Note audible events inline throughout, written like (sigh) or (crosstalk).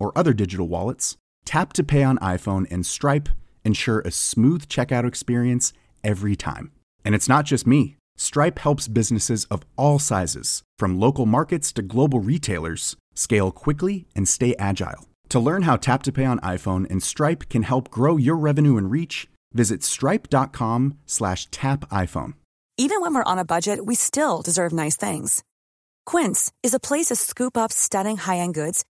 or other digital wallets, Tap to Pay on iPhone and Stripe ensure a smooth checkout experience every time. And it's not just me. Stripe helps businesses of all sizes, from local markets to global retailers, scale quickly and stay agile. To learn how Tap to Pay on iPhone and Stripe can help grow your revenue and reach, visit stripe.com slash tap iPhone. Even when we're on a budget, we still deserve nice things. Quince is a place to scoop up stunning high-end goods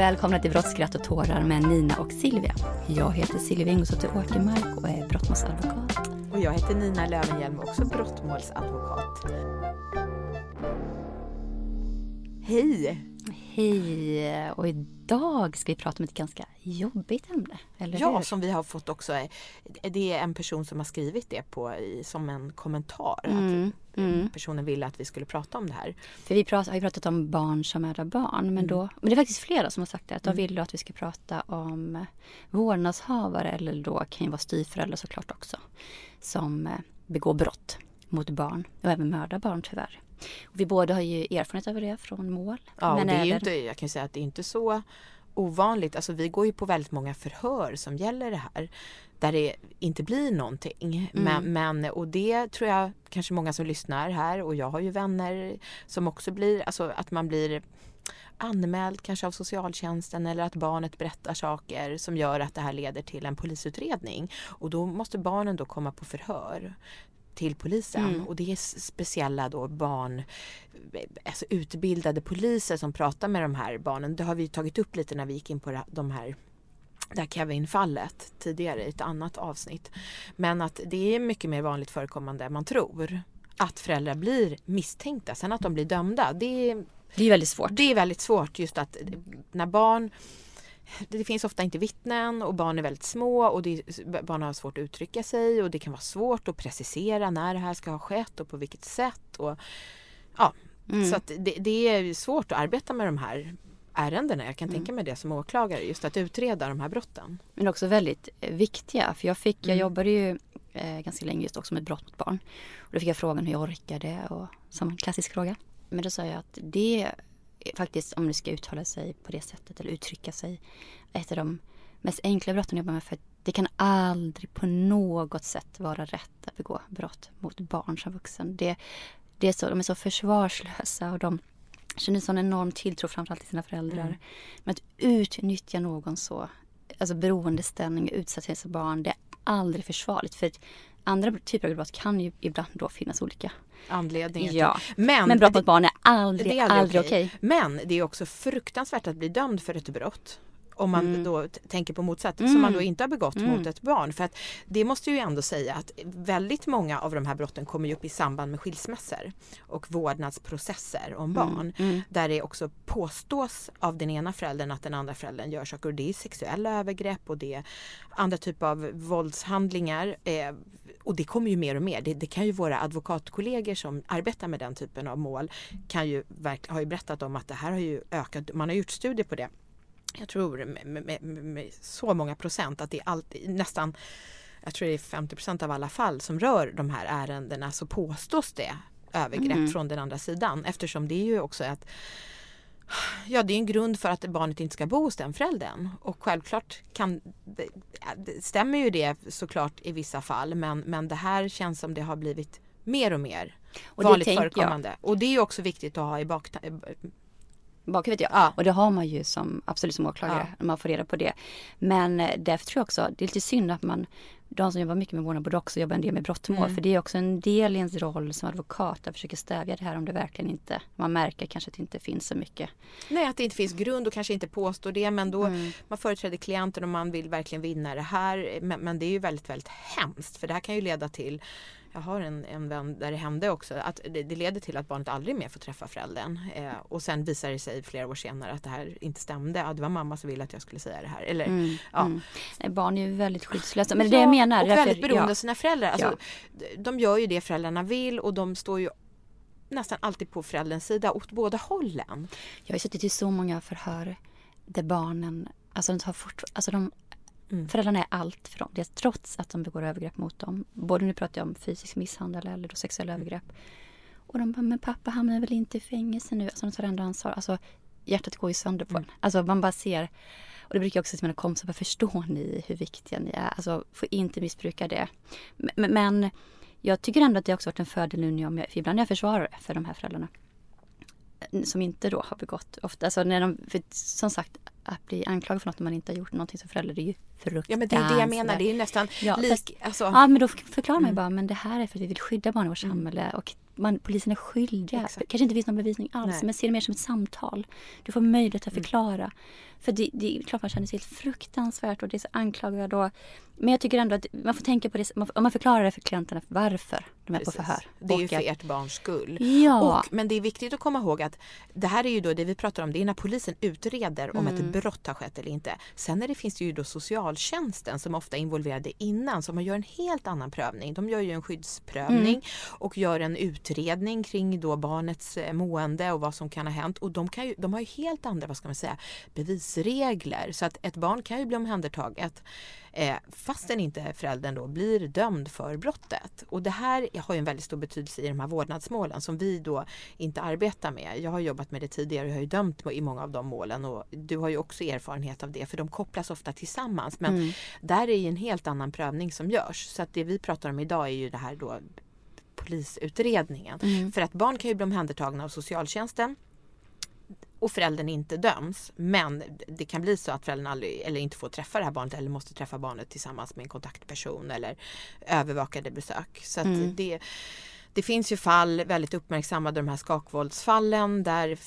Välkomna till Brott, skratt och tårar med Nina och Silvia. Jag heter Silvia Ingelsdotter Åkermark och är brottmålsadvokat. Och jag heter Nina Lövenhjelm, också brottmålsadvokat. Hej! Hej! Och idag ska vi prata om ett ganska jobbigt ämne, eller Ja, hur? som vi har fått också. Det är en person som har skrivit det på, som en kommentar. Mm, Att mm. personen ville att vi skulle prata om det här. För vi prat, har ju pratat om barn som mördar barn. Mm. Men, då, men det är faktiskt flera som har sagt det. Att de vill att vi ska prata om vårdnadshavare eller då kan ju vara styvföräldrar såklart också. Som eh, begår brott mot barn och även mördar barn tyvärr. Vi båda har ju erfarenhet av det från mål. Ja, men det är inte, jag kan säga att det är inte så ovanligt. Alltså vi går ju på väldigt många förhör som gäller det här. Där det inte blir någonting. Mm. Men, men, och det tror jag kanske många som lyssnar här och jag har ju vänner som också blir, alltså att man blir anmäld kanske av socialtjänsten eller att barnet berättar saker som gör att det här leder till en polisutredning. Och då måste barnen då komma på förhör till polisen Mm. och det är speciella då barn, alltså utbildade poliser som pratar med de här barnen. Det har vi tagit upp lite när vi gick in på de här det här Kevin-fallet tidigare i ett annat avsnitt. Men att det är mycket mer vanligt förekommande än man tror. Att föräldrar blir misstänkta, sen att de blir dömda. Det är, Det är väldigt svårt. det är väldigt svårt just att när barn (laughs) det finns ofta inte vittnen och barn är väldigt små och det, barn har svårt att uttrycka sig och det kan vara svårt att precisera när det här ska ha skett och på vilket sätt. Och, ja, Mm. Så att det, det är svårt att arbeta med de här ärendena. Jag kan Mm. tänka mig det som åklagare, just att utreda de här brotten. Men också väldigt eh, viktiga. För jag, fick, jag Mm. jobbade ju eh, ganska länge just också med brott mot barn. Och då fick jag frågan hur jag orkade och som en klassisk fråga. Men då sa jag att det faktiskt, om du ska uttala sig på det sättet eller uttrycka sig, ett av de mest enkla brotten jag jobbar med. För det kan aldrig på något sätt vara rätt att begå brott mot barn som vuxen. Det, det är så, de är så försvarslösa och de känner sån enorm tilltro framförallt till sina föräldrar. Mm. Men att utnyttja någon så, alltså beroendeställning, utsatthet som barn, det är aldrig försvarligt. För andra typer av brott kan ju ibland då finnas olika. Anledningen Ja. till. Men, Men brott mot barn är aldrig, det är aldrig, aldrig okej. okej. Men det är också fruktansvärt att bli dömd för ett brott. Om man Mm. då tänker på motsatt, som Mm. man då inte har begått Mm. mot ett barn. För att det måste ju ändå säga att väldigt många av de här brotten kommer ju upp i samband med skilsmässor och vårdnadsprocesser om barn. Mm. Där det också påstås av den ena föräldern att den andra föräldern gör saker. Och det är sexuella övergrepp och det är andra typer av våldshandlingar. Eh, och det kommer ju mer och mer. Det, det kan ju våra advokatkollegor som arbetar med den typen av mål kan ju har ju berättat om att det här har ju ökat. Man har gjort studier på det jag tror med, med, med, så många procent att det är alltid, nästan jag tror det är 50 procent av alla fall som rör de här ärendena så påstås det övergrepp mm. från den andra sidan eftersom det är ju också att Ja, det är en grund för att barnet inte ska bo hos den föräldern. Och självklart kan, stämmer ju det såklart i vissa fall men, men det här känns som det har blivit mer och mer och vanligt förekommande. Jag. Och det är också viktigt att ha i baktanken bakhuvudet. Ja. ja. Och det har man ju som, absolut som åklagare ja. när man får reda på det. Men eh, därför tror jag också, det är lite synd att man, de som jobbar mycket med vårdnad borde också jobba en del med brottmål. Mm. För det är också en del i ens roll som advokat att försöka stävja det här om det verkligen inte, man märker kanske att det inte finns så mycket. Nej, att det inte finns grund och kanske inte påstår det men då mm. man företräder klienten och man vill verkligen vinna det här. Men, men det är ju väldigt, väldigt hemskt för det här kan ju leda till jag har en, en vän där det hände också att det, det leder till att barnet aldrig mer får träffa föräldern. Eh, och sen visar det sig flera år senare att det här inte stämde. Ja, det var mamma som ville att jag skulle säga det här. Eller, mm, ja. Mm. Barn är ju väldigt skyddslösa. Men det är det jag menar. Och väldigt beroende ja. av sina föräldrar. Alltså, ja. De gör ju det föräldrarna vill och de står ju nästan alltid på förälderns sida åt båda hållen. Jag har suttit i så många förhör där barnen, alltså de, tar fort, alltså de Mm. Föräldrarna är allt för dem. Det trots att de begår övergrepp mot dem. Både nu pratar jag om fysisk misshandel eller då sexuella mm. övergrepp. Och de bara, men pappa hamnar väl inte i fängelse nu? Alltså de tar ändå ansvar. Alltså hjärtat går ju sönder på mm. en. Alltså man bara ser. Och det brukar jag också säga till mina kompisar, förstår ni hur viktiga ni är? Alltså får inte missbruka det. Men, men jag tycker ändå att det också varit en fördel nu när jag, för ibland är jag försvarare för de här föräldrarna som inte då har begått ofta. Alltså när de, för som sagt, att bli anklagad för något man inte har gjort någonting som förälder det är ju fruktansvärt. Ja men det är det jag menar, det är nästan ja, lik, fast, alltså. Ja men då förklarar man mm. bara, men det här är för att vi vill skydda barn i vårt mm. samhälle och man, polisen är skyldiga. Exakt. kanske inte finns någon bevisning alls Nej. men ser det mer som ett samtal. Du får möjlighet att mm. förklara. Mm. För det, det, är klart man känner sig helt fruktansvärt och det är så anklagad och Men jag tycker ändå att man får tänka på det, om man förklarar det för klienterna varför de är Precis. på förhör. Det är ju för ert barns skull. Ja. Och, men det är viktigt att komma ihåg att det här är ju då det vi pratar om, det är när polisen utreder om mm. ett brott har skett eller inte. Sen när det finns det ju då socialtjänsten som ofta är involverade innan så man gör en helt annan prövning. De gör ju en skyddsprövning mm. och gör en utredning kring då barnets eh, mående och vad som kan ha hänt och de, kan ju, de har ju helt andra, vad ska man säga, bevisregler så att ett barn kan ju bli omhändertaget eh, fastän inte föräldern då blir dömd för brottet. Och det här har ju en väldigt stor betydelse i de här vårdnadsmålen som vi då inte arbetar med. Jag har jobbat med det tidigare och har ju dömt i många av de målen och du har ju också erfarenhet av det för de kopplas ofta tillsammans. Men mm. där är ju en helt annan prövning som görs. Så att det vi pratar om idag är ju det här då polisutredningen. Mm. För att barn kan ju bli omhändertagna av socialtjänsten och föräldern inte döms. Men det kan bli så att föräldern aldrig, eller inte får träffa det här barnet eller måste träffa barnet tillsammans med en kontaktperson eller övervakade besök. Så mm. det, det finns ju fall, väldigt uppmärksammade, de här skakvåldsfallen där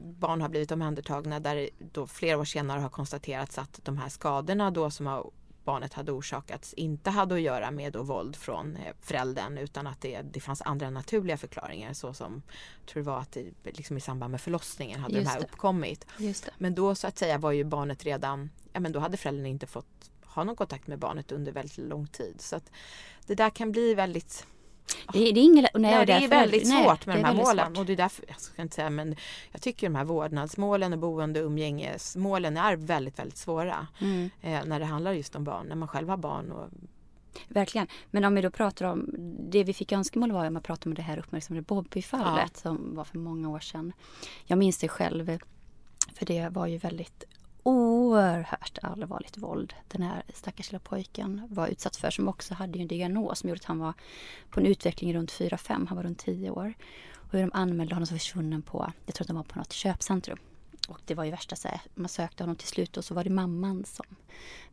barn har blivit omhändertagna där då flera år senare har konstaterats att de här skadorna då som har barnet hade orsakats inte hade att göra med då våld från eh, föräldern utan att det, det fanns andra naturliga förklaringar såsom, jag tror det var att det, liksom i samband med förlossningen hade Just de här det. uppkommit. Men då så att säga var ju barnet redan, ja men då hade föräldern inte fått ha någon kontakt med barnet under väldigt lång tid. Så att det där kan bli väldigt det, det är, inget, nej, nej, det är väldigt nej, svårt med de här målen. Svårt. Och det är därför, jag ska inte säga, men jag tycker de här vårdnadsmålen och boende och umgängesmålen är väldigt, väldigt svåra. Mm. Eh, när det handlar just om barn, när man själv har barn. Och... Verkligen. Men om vi då pratar om, det vi fick önskemål var att man pratade om det här uppmärksammade Bobby-fallet ja. som var för många år sedan. Jag minns det själv, för det var ju väldigt oerhört allvarligt våld den här stackars lilla pojken var utsatt för som också hade en diagnos som gjorde att han var på en utveckling runt 4-5, han var runt 10 år. Och hur de anmälde honom som försvunnen på, jag tror att de var på något köpcentrum. Och det var ju värsta så här, man sökte honom till slut och så var det mamman som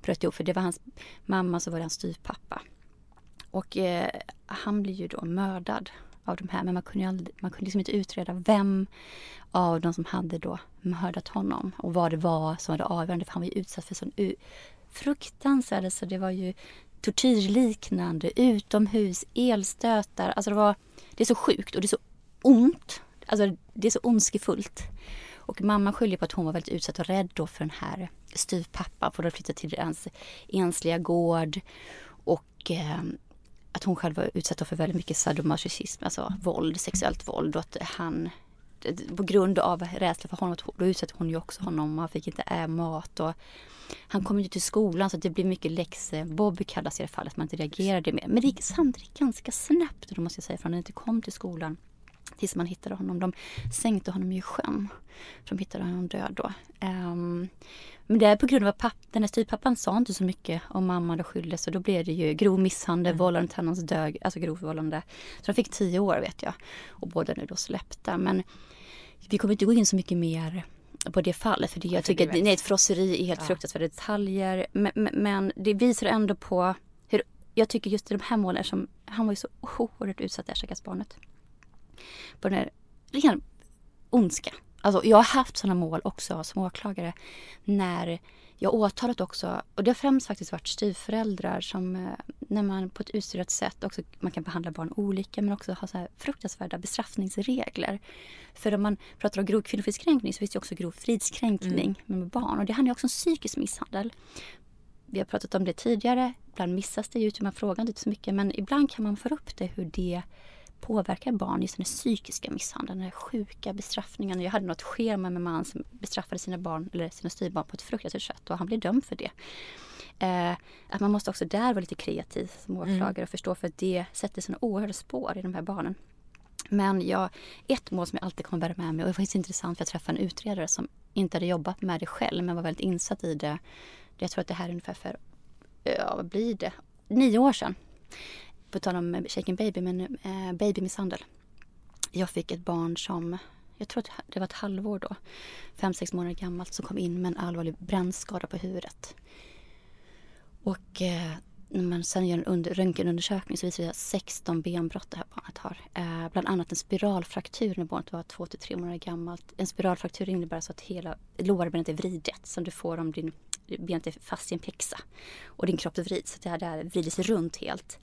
bröt ihop för det var hans mamma så var det hans styvpappa. Och eh, han blir ju då mördad av de här men man kunde, aldrig, man kunde liksom inte utreda vem av de som hade då mördat honom och vad det var som var det avgörande för han var ju utsatt för sån fruktansvärd, alltså det var ju tortyrliknande, utomhus, elstötar, alltså det var, det är så sjukt och det är så ont, alltså det är så ondskefullt. Och mamma skyller på att hon var väldigt utsatt och rädd då för den här styvpappan för att flytta till hans ensliga gård. Och eh, att hon själv var utsatt för väldigt mycket sadomasochism, alltså våld, sexuellt våld och att han på grund av rädsla för honom, då utsatte hon ju också honom. Han fick inte äta mat och han kom ju till skolan så det blev mycket läxor. Bobby kallas i det fallet, man inte reagerade mer. Men det gick samtidigt ganska snabbt, då måste jag säga, från när han inte kom till skolan tills man hittade honom. De sänkte honom i sjön. För de hittade honom död då. Um, men det är på grund av att papp, den här styvpappan sa inte så mycket om mamma då skyldig så då blev det ju grov misshandel, mm. vållande till annans död, alltså grov vållande. Så de fick tio år vet jag. Och båda nu då släppta. Men vi kommer inte gå in så mycket mer på det fallet. För det, jag tycker att det är ett frosseri i helt ja. fruktansvärda detaljer. Men, men, det visar ändå på hur, jag tycker just i de här målen som, han var ju så oerhört utsatt, det stackars barnet. På den här ren ondska. Alltså jag har haft sådana mål också som åklagare när jag åtalat också, och det har främst faktiskt varit styvföräldrar som eh, när man på ett utstyrt sätt också, man kan behandla barn olika men också ha så här fruktansvärda bestraffningsregler. För om man pratar om grov kvinnofridskränkning så finns det också grov fridskränkning mm. med barn och det handlar också om psykisk misshandel. Vi har pratat om det tidigare, ibland missas det ut, man frågar inte så mycket men ibland kan man få upp det hur det påverkar barn, just den psykiska misshandeln, den sjuka bestraffningen. Jag hade något schema med man som bestraffade sina barn, eller sina styvbarn på ett fruktansvärt sätt och han blev dömd för det. Eh, att man måste också där vara lite kreativ som mm. åklagare mm. och förstå för att det sätter sina oerhörda spår i de här barnen. Men jag, ett mål som jag alltid kommer bära med mig och det var faktiskt intressant för jag träffade en utredare som inte hade jobbat med det själv men var väldigt insatt i det. Jag tror att det här är ungefär för, ja vad blir det, nio år sedan på tal om eh, shaken baby, men eh, babymisshandel. Jag fick ett barn som, jag tror att det var ett halvår då, fem, sex månader gammalt, som kom in med en allvarlig brännskada på huvudet. Och eh, när man sen gör en under, röntgenundersökning så visar det sig 16 benbrott det här barnet har. Eh, bland annat en spiralfraktur när barnet var två till tre månader gammalt. En spiralfraktur innebär alltså att hela lårbenet är vridet som du får om din benet är fast i en pjäxa. Och din kropp vrids, så det här där vrider sig runt helt.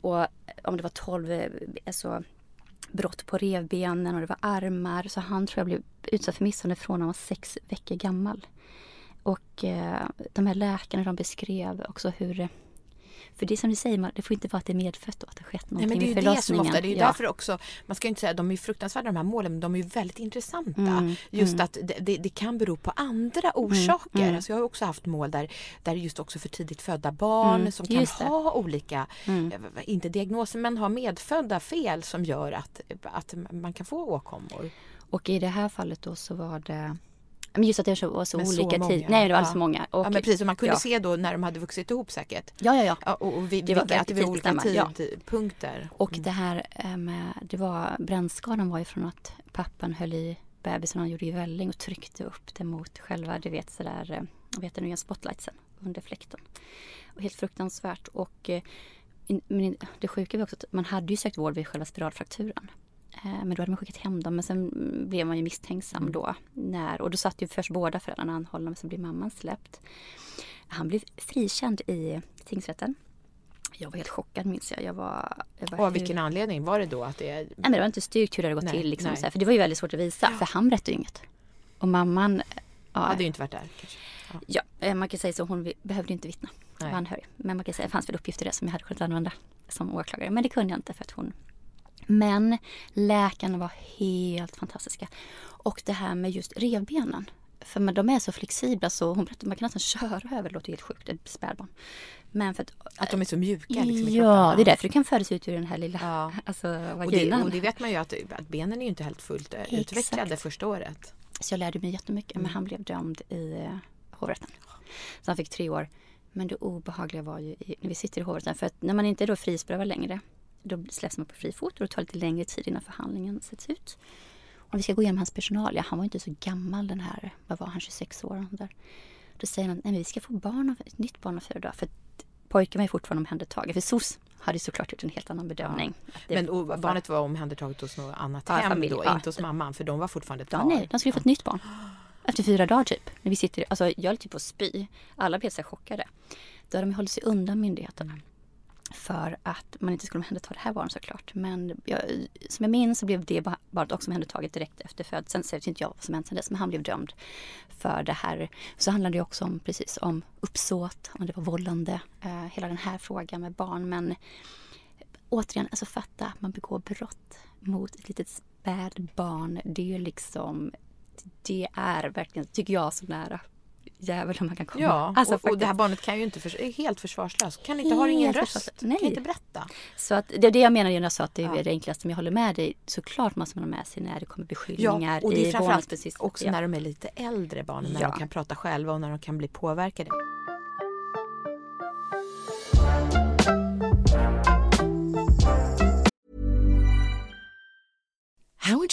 Och eh, om det var 12 eh, alltså, brott på revbenen och det var armar. Så han tror jag blev utsatt för misshandel från han var sex veckor gammal. Och eh, de här läkarna de beskrev också hur för det som du säger, det får inte vara att det är medfött och att det har skett någonting Nej, men det är ju det som ofta, det är ja. därför också, man ska inte säga att de är fruktansvärda de här målen, men de är ju väldigt intressanta. Mm, just mm. att det, det, det, kan bero på andra mm, orsaker. Mm, alltså jag har också haft mål där, där just också för tidigt födda barn mm, som kan ha olika, mm. eh, inte diagnoser, men ha medfödda fel som gör att, att man kan få åkommor. Och i det här fallet då så var det men just att det var så men olika tid. Nej, det var ja. så många. Och, ja, men precis, och man kunde ja. se då när de hade vuxit ihop säkert. Ja, ja, ja. ja och, och vi, det var vilka, vid olika tidpunkter. Och mm. det här med, det var, brännskadan var ju från att pappan höll i bebisen han gjorde i välling och tryckte upp det mot själva, du vet sådär, vad heter det nu, spotlightsen under fläkten. Och helt fruktansvärt och eh, men det sjuka var också att man hade ju sökt vård vid själva spiralfrakturen. Eh, men då hade man skickat hem dem. Men sen blev man ju misstänksam mm. då. När, och då satt ju först båda föräldrarna anhållna men sen blev mamman släppt. Han blev frikänd i tingsrätten. Jag var helt chockad minns jag. jag, var, jag var och av vilken anledning? Var det då att det... Nej men det var inte styrkt hur det hade gått nej, till. Liksom, så för det var ju väldigt svårt att visa. Ja. För han berättade ju inget. Och mamman... Ja, hade ju inte varit där kanske. Ja. ja, eh, man kan säga så. Hon behövde inte vittna. Nej. Anhörig. Men man kan säga att det fanns väl uppgifter där som jag hade kunnat använda som åklagare. Men det kunde jag inte för att hon men läkarna var helt fantastiska. Och det här med just revbenen. För de är så flexibla så hon berättade, man kan nästan köra över, det låter helt sjukt, ett spädbarn. Men för att, att de är så mjuka liksom, Ja, det är därför det kan födas ut ur den här lilla ja. (laughs) alltså, och, det, och det vet man ju att, att benen är ju inte helt fullt Exakt. utvecklade första året. Så jag lärde mig jättemycket. Mm. Men han blev dömd i uh, hovrätten. Så han fick tre år. Men det obehagliga var ju när vi sitter i hovrätten. För att när man inte är då frihetsberövad längre då släpps man på fri fot och det tar lite längre tid innan förhandlingen sätts ut. Om vi ska gå igenom hans personal, ja, han var inte så gammal den här, vad var han, 26 år? Där. Då säger han, nej vi ska få barn, ett nytt barn om fyra dagar. För pojken var ju fortfarande omhändertagen. För SOS hade såklart gjort en helt annan bedömning. Men var barnet var omhändertaget hos något annat ja, hem familj, då, ja. inte hos mamman? För de var fortfarande ett ja, Nej, de skulle få ett nytt barn. Efter fyra dagar typ. När vi sitter, alltså jag är typ på spy. Alla blev så chockade. Då hade de hållit sig undan myndigheterna för att man inte skulle omhänderta det här barnet såklart. Men jag, som jag minns så blev det barnet också omhändertaget direkt efter födseln. Sen vet inte jag vad som hände sen dess, men han blev dömd för det här. Så handlade det också om, precis, om uppsåt, om det var vållande, eh, hela den här frågan med barn. Men återigen, alltså fatta att man begår brott mot ett litet spädbarn, det är liksom, det är verkligen, tycker jag, så nära djävulen man kan komma. Ja, Alltså, och, och det här barnet kan ju inte, för, är helt försvarslöst. Kan inte, har ingen röst. Kan inte berätta. Så att det är det jag menar när jag sa att det är Ja. det enklaste. Men jag håller med dig. Såklart måste man ha med sig när det kommer beskyllningar Ja, och det är framförallt också Ja. när de är lite äldre barnen, när Ja. de kan prata själva och när de kan bli påverkade.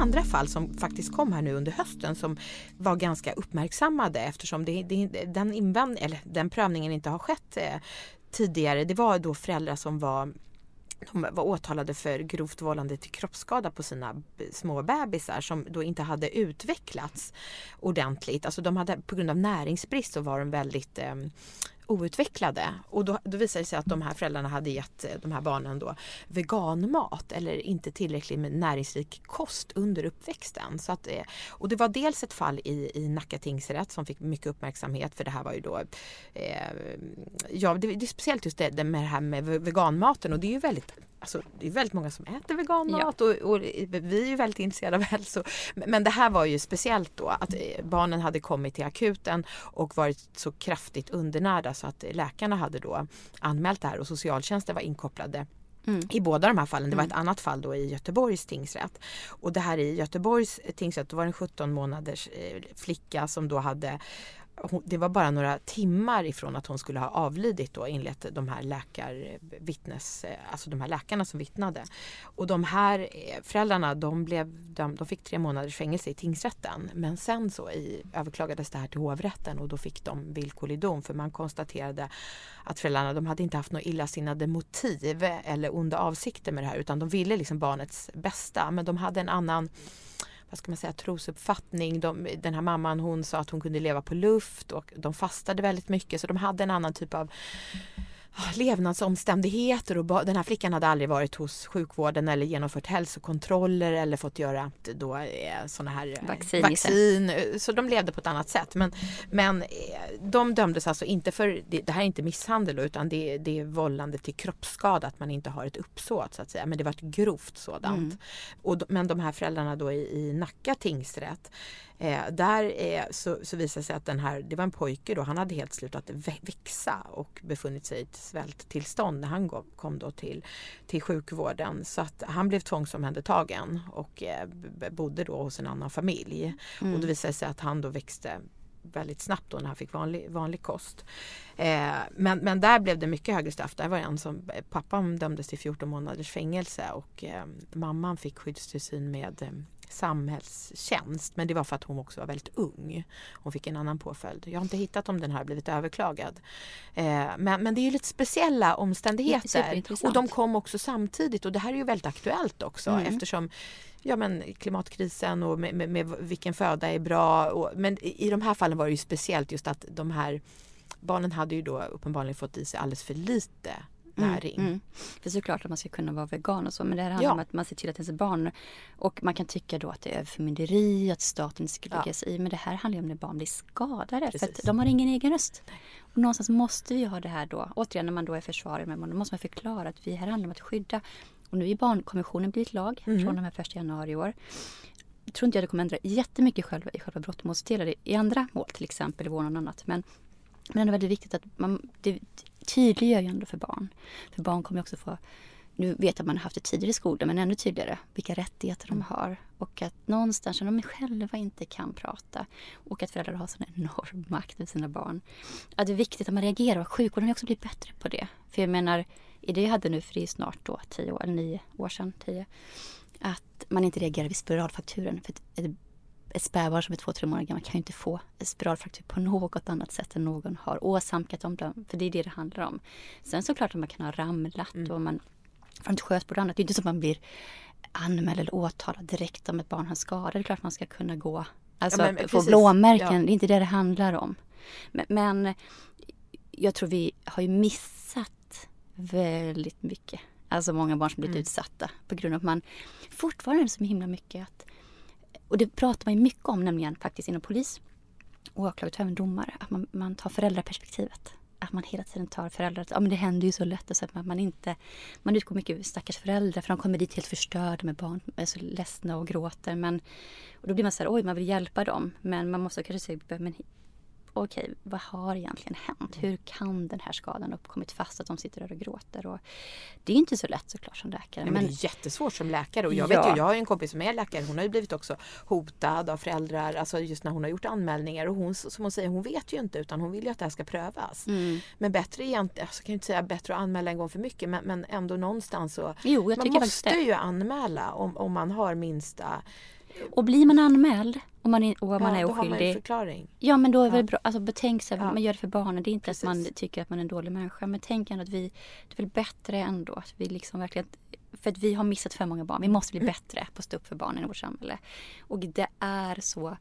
andra fall som faktiskt kom här nu under hösten som var ganska uppmärksammade eftersom det, det, den, invänd, eller den prövningen inte har skett eh, tidigare. Det var då föräldrar som var de var åtalade för grovt vållande till kroppsskada på sina små bebisar som då inte hade utvecklats ordentligt. Alltså de hade på grund av näringsbrist så var de väldigt eh, outvecklade och då, då visade det sig att de här föräldrarna hade gett eh, de här barnen då veganmat eller inte tillräckligt med näringsrik kost under uppväxten. Så att, eh, och det var dels ett fall i, i Nacka tingsrätt som fick mycket uppmärksamhet för det här var ju då eh, ja, det, det är speciellt just det, det med det här med veganmaten och det är ju väldigt Alltså, det är väldigt många som äter veganmat och, och vi är ju väldigt intresserade av hälso. Men det här var ju speciellt då att eh, barnen hade kommit till akuten och varit så kraftigt undernärda så att läkarna hade då anmält det här och socialtjänsten var inkopplade Mm. I båda de här fallen. Det var ett mm. annat fall då i Göteborgs tingsrätt. Och det här i Göteborgs tingsrätt, då var det en 17 månaders eh, flicka som då hade det var bara några timmar ifrån att hon skulle ha avlidit då enligt de här läkarvittnes, eh, alltså de här läkarna som vittnade. Och de här eh, föräldrarna de, blev, de, de fick tre månaders fängelse i tingsrätten. Men sen så i, överklagades det här till hovrätten och då fick de villkorlig dom för man konstaterade att föräldrarna de hade inte haft några illasinnade motiv eller onda avsikter med det här utan de ville liksom barnets bästa men de hade en annan vad ska man säga, trosuppfattning. De, den här mamman hon sa att hon kunde leva på luft och de fastade väldigt mycket så de hade en annan typ av levnadsomständigheter och den här flickan hade aldrig varit hos sjukvården eller genomfört hälsokontroller eller fått göra då eh, sådana här eh, vaccin, vaccin. Så de levde på ett annat sätt. Men, men eh, de dömdes alltså inte för, det, här är inte misshandel utan det, det är vållande till kroppsskada att man inte har ett uppsåt så att säga. Men det var ett grovt sådant. Mm. Och, men de här föräldrarna då i, i Nacka tingsrätt Eh, där eh, så, så visade det sig att den här, det var en pojke då, han hade helt slutat växa och befunnit sig i ett svälttillstånd när han kom då till, till sjukvården. Så att han blev tvångsomhändertagen och eh, bodde då hos en annan familj. Mm. Och det visade sig att han då växte väldigt snabbt då när han fick vanlig, vanlig kost. Eh, men, men där blev det mycket högre straff. Där var en som, pappan dömdes till 14 månaders fängelse och eh, mamman fick skyddstillsyn med eh, samhällstjänst. Men det var för att hon också var väldigt ung. Hon fick en annan påföljd. Jag har inte hittat om den har blivit överklagad. Eh, men, men det är ju lite speciella omständigheter. Och de kom också samtidigt och det här är ju väldigt aktuellt också mm. eftersom ja, men klimatkrisen och med, med, med vilken föda är bra. Och, men i de här fallen var det ju speciellt just att de här barnen hade ju då uppenbarligen fått i sig alldeles för lite näring. Mm, mm. För såklart att man ska kunna vara vegan och så men det här handlar ja. om att man ser till att ens barn och man kan tycka då att det är förmynderi, att staten ska lägga sig i men det här handlar om när barn blir skadade Precis. för att de har ingen egen röst. Och någonstans måste vi ha det här då, återigen när man då är försvarare med barn, då måste man förklara att vi här handlar om att skydda och nu är barnkonventionen blivit lag mm. från den här första januari i år. Jag tror inte jag det kommer ändra jättemycket själva, i själva brottmålsdelen i andra mål till exempel i vårdnad och annat men men det är väldigt viktigt att man, det, tydliggör ju ändå för barn. För barn kommer också få, nu vet jag att man har haft det tidigare i skolan, men ännu tydligare vilka rättigheter de mm. har. Och att någonstans, när de själva inte kan prata och att föräldrar har sån enorm makt över sina barn. Att det är viktigt att man reagerar och sjukvården också blivit bättre på det. För jag menar, i det jag hade nu, för det är snart då tio år, eller nio år sedan, tio. Att man inte reagerar vid spiralfrakturen. För ett, ett spädbarn som är två, tre månader gammalt kan ju inte få spiralfraktur på något annat sätt än någon har åsamkat dem. För det är det det handlar om. Sen såklart att man kan ha ramlat mm. och man från ett skötbord och annat. Det är inte så att man blir anmäld eller åtalad direkt om ett barn har skada. Det är klart man ska kunna gå, alltså ja, men, få blåmärken. Ja. Det är inte det det handlar om. Men, men jag tror vi har ju missat väldigt mycket. Alltså många barn som blivit mm. utsatta på grund av att man fortfarande är så himla mycket att och det pratar man ju mycket om nämligen faktiskt inom polis och åklagare och även domare. Att man, man tar föräldraperspektivet. Att man hela tiden tar föräldrar. Ja men det händer ju så lätt. Så att man, man inte... Man utgår mycket stackars föräldrar för de kommer dit helt förstörda med barn. Är så ledsna och gråter. Men, och då blir man så här, oj man vill hjälpa dem. Men man måste kanske säga, men okej, vad har egentligen hänt? Hur kan den här skadan uppkommit fast att de sitter där och gråter? Och det är inte så lätt såklart som läkare. Nej, men, det är jättesvårt som läkare och jag ja. vet ju, jag har en kompis som är läkare. Hon har ju blivit också hotad av föräldrar, alltså just när hon har gjort anmälningar och hon som hon säger, hon vet ju inte utan hon vill ju att det här ska prövas. Mm. Men bättre egentligen, alltså, jag kan ju inte säga bättre att anmäla en gång för mycket men, men ändå någonstans så. Jo, man måste ju anmäla om, om man har minsta och blir man anmäld och man, är, och man ja, är oskyldig. Då har man förklaring. Ja men då är det väl bra. Alltså betänk sig, ja. man gör det för barnen. Det är inte Precis. att man tycker att man är en dålig människa. Men tänk ändå att vi, det är väl bättre ändå att vi liksom verkligen för att vi har missat för många barn. Vi måste bli mm. bättre på att stå upp för barnen i vårt samhälle. Och det är så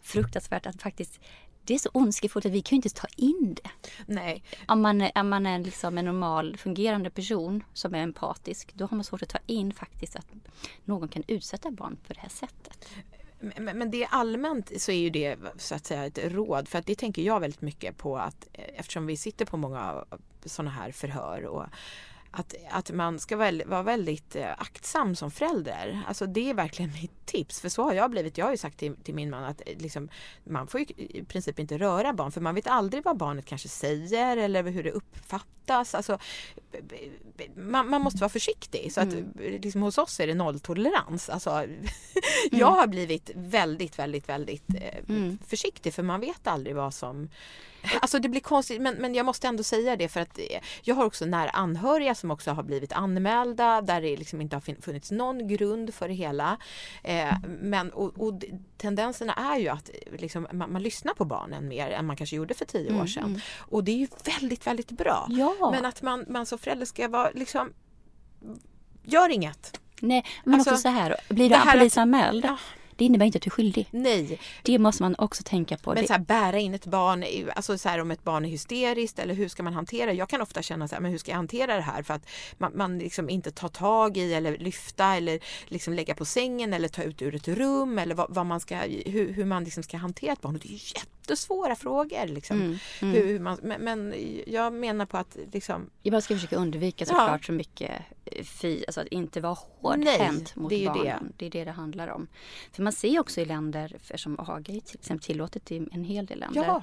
fruktansvärt att faktiskt det är så ondskefullt att vi kan ju inte ta in det. Nej. Om man, om man är liksom en normal fungerande person som är empatisk då har man svårt att ta in faktiskt att någon kan utsätta barn på det här sättet. Men, men det allmänt så är ju det så att säga ett råd. För att det tänker jag väldigt mycket på att eh, eftersom vi sitter på många sådana här förhör och att, att man ska väl, vara väldigt eh, aktsam som förälder. Alltså det är verkligen (laughs) mitt tips. För så har jag blivit. Jag har ju sagt till, till min man att eh, liksom, man får ju i princip inte röra barn för man vet aldrig vad barnet kanske säger eller hur det uppfattas. Alltså, man, man måste vara försiktig. Så att, Mm. liksom, hos oss är det nolltolerans. Alltså, (laughs) jag har blivit väldigt, väldigt, väldigt eh, Mm. försiktig för man vet aldrig vad som Alltså det blir konstigt men, men jag måste ändå säga det för att eh, jag har också nära anhöriga som också har blivit anmälda där det liksom inte har funnits någon grund för det hela. Eh, men och, och tendenserna är ju att eh, liksom, man, man lyssnar på barnen mer än man kanske gjorde för tio år Mm, sedan. mm. Och det är ju väldigt, väldigt bra. Ja. Men att man, man som förälder ska vara liksom Gör inget. Nej, men Alltså, också så här, blir du här att- polisanmäld, Ja. Det innebär inte att du är skyldig. Nej, Det måste man också tänka på. Men Det- så här, bära in ett barn, alltså så här, om ett barn är hysteriskt eller hur ska man hantera Jag kan ofta känna så här, men hur ska jag hantera det här? För att man, man liksom inte tar tag i eller lyfta eller liksom lägga på sängen eller ta ut ur ett rum eller vad, vad man ska, hur, hur man liksom ska hantera ett barn. Och det är ju jättesvåra frågor. Liksom. Mm, mm. Hur, hur man, men, men jag menar på att liksom, Jag bara ska försöka undvika Ja. såklart så mycket eh, fy, alltså att inte vara hårdhänt mot det är ju det. barnen. Det. är det det handlar om. För man ser också i länder, som AG till exempel tillåtet i en hel del länder, ja,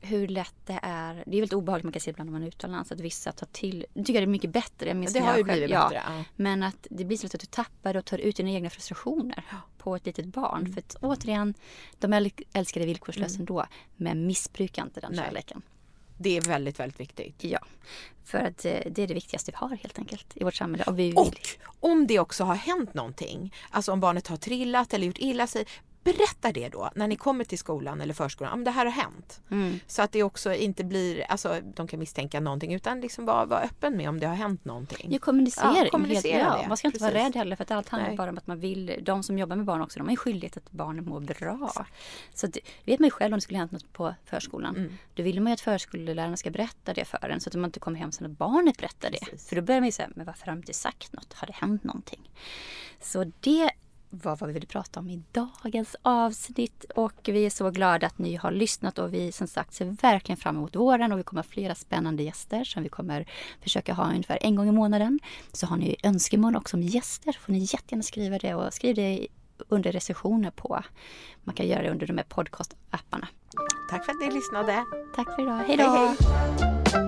hur lätt det är. Det är väldigt obehagligt man kan se ibland när man är utomlands att vissa tar till, jag tycker det är mycket bättre. Jag minns det har jag ju blivit ja, bättre. Ja. Men att det blir så lätt att du tappar och tar ut dina egna frustrationer på ett litet barn. Mm. För att återigen, de äl- älskar dig villkorslöst ändå, men missbruka inte den Nej. kärleken. Det är väldigt, väldigt viktigt. Ja, för att eh, det är det viktigaste vi har helt enkelt i vårt samhälle. Och. Och om det också har hänt någonting, alltså om barnet har trillat eller gjort illa sig, berätta det då när ni kommer till skolan eller förskolan, om det här har hänt. Mm. Så att det också inte blir, alltså de kan misstänka någonting utan liksom vara, vara öppen med om det har hänt någonting. Ja, kommunicering. Ja, kommunicera helt, det. ja, man ska inte vara Precis. rädd heller för att allt handlar Nej. bara om att man vill. De som jobbar med barn också, de har ju skyldighet att barnen mår bra. Så det, vet man ju själv om det skulle hänt något på förskolan. Mm. Då vill man ju att förskollärarna ska berätta det för en så att man inte kommer hem sen att barnet berättar det. Precis. För då börjar man ju säga, men varför har de inte sagt något? Har det hänt någonting? Så det vad vi ville prata om i dagens avsnitt och vi är så glada att ni har lyssnat och vi som sagt ser verkligen fram emot våren och vi kommer ha flera spännande gäster som vi kommer försöka ha ungefär en gång i månaden. Så har ni önskemål också om gäster får ni jättegärna skriva det och skriv det under recensioner på. Man kan göra det under de här podcast-apparna. Tack för att ni lyssnade. Tack för idag. Hej då! Hej, hej.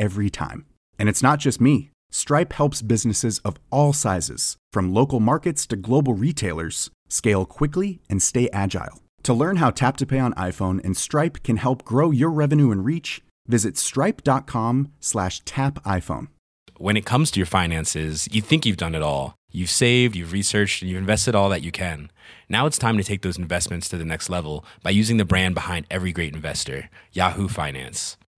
every time. And it's not just me. Stripe helps businesses of all sizes, from local markets to global retailers, scale quickly and stay agile. To learn how Tap to Pay on iPhone and Stripe can help grow your revenue and reach, visit stripe.com slash tap iPhone. When it comes to your finances, you think you've done it all. You've saved, you've researched, and you've invested all that you can. Now it's time to take those investments to the next level by using the brand behind every great investor, Yahoo Finance.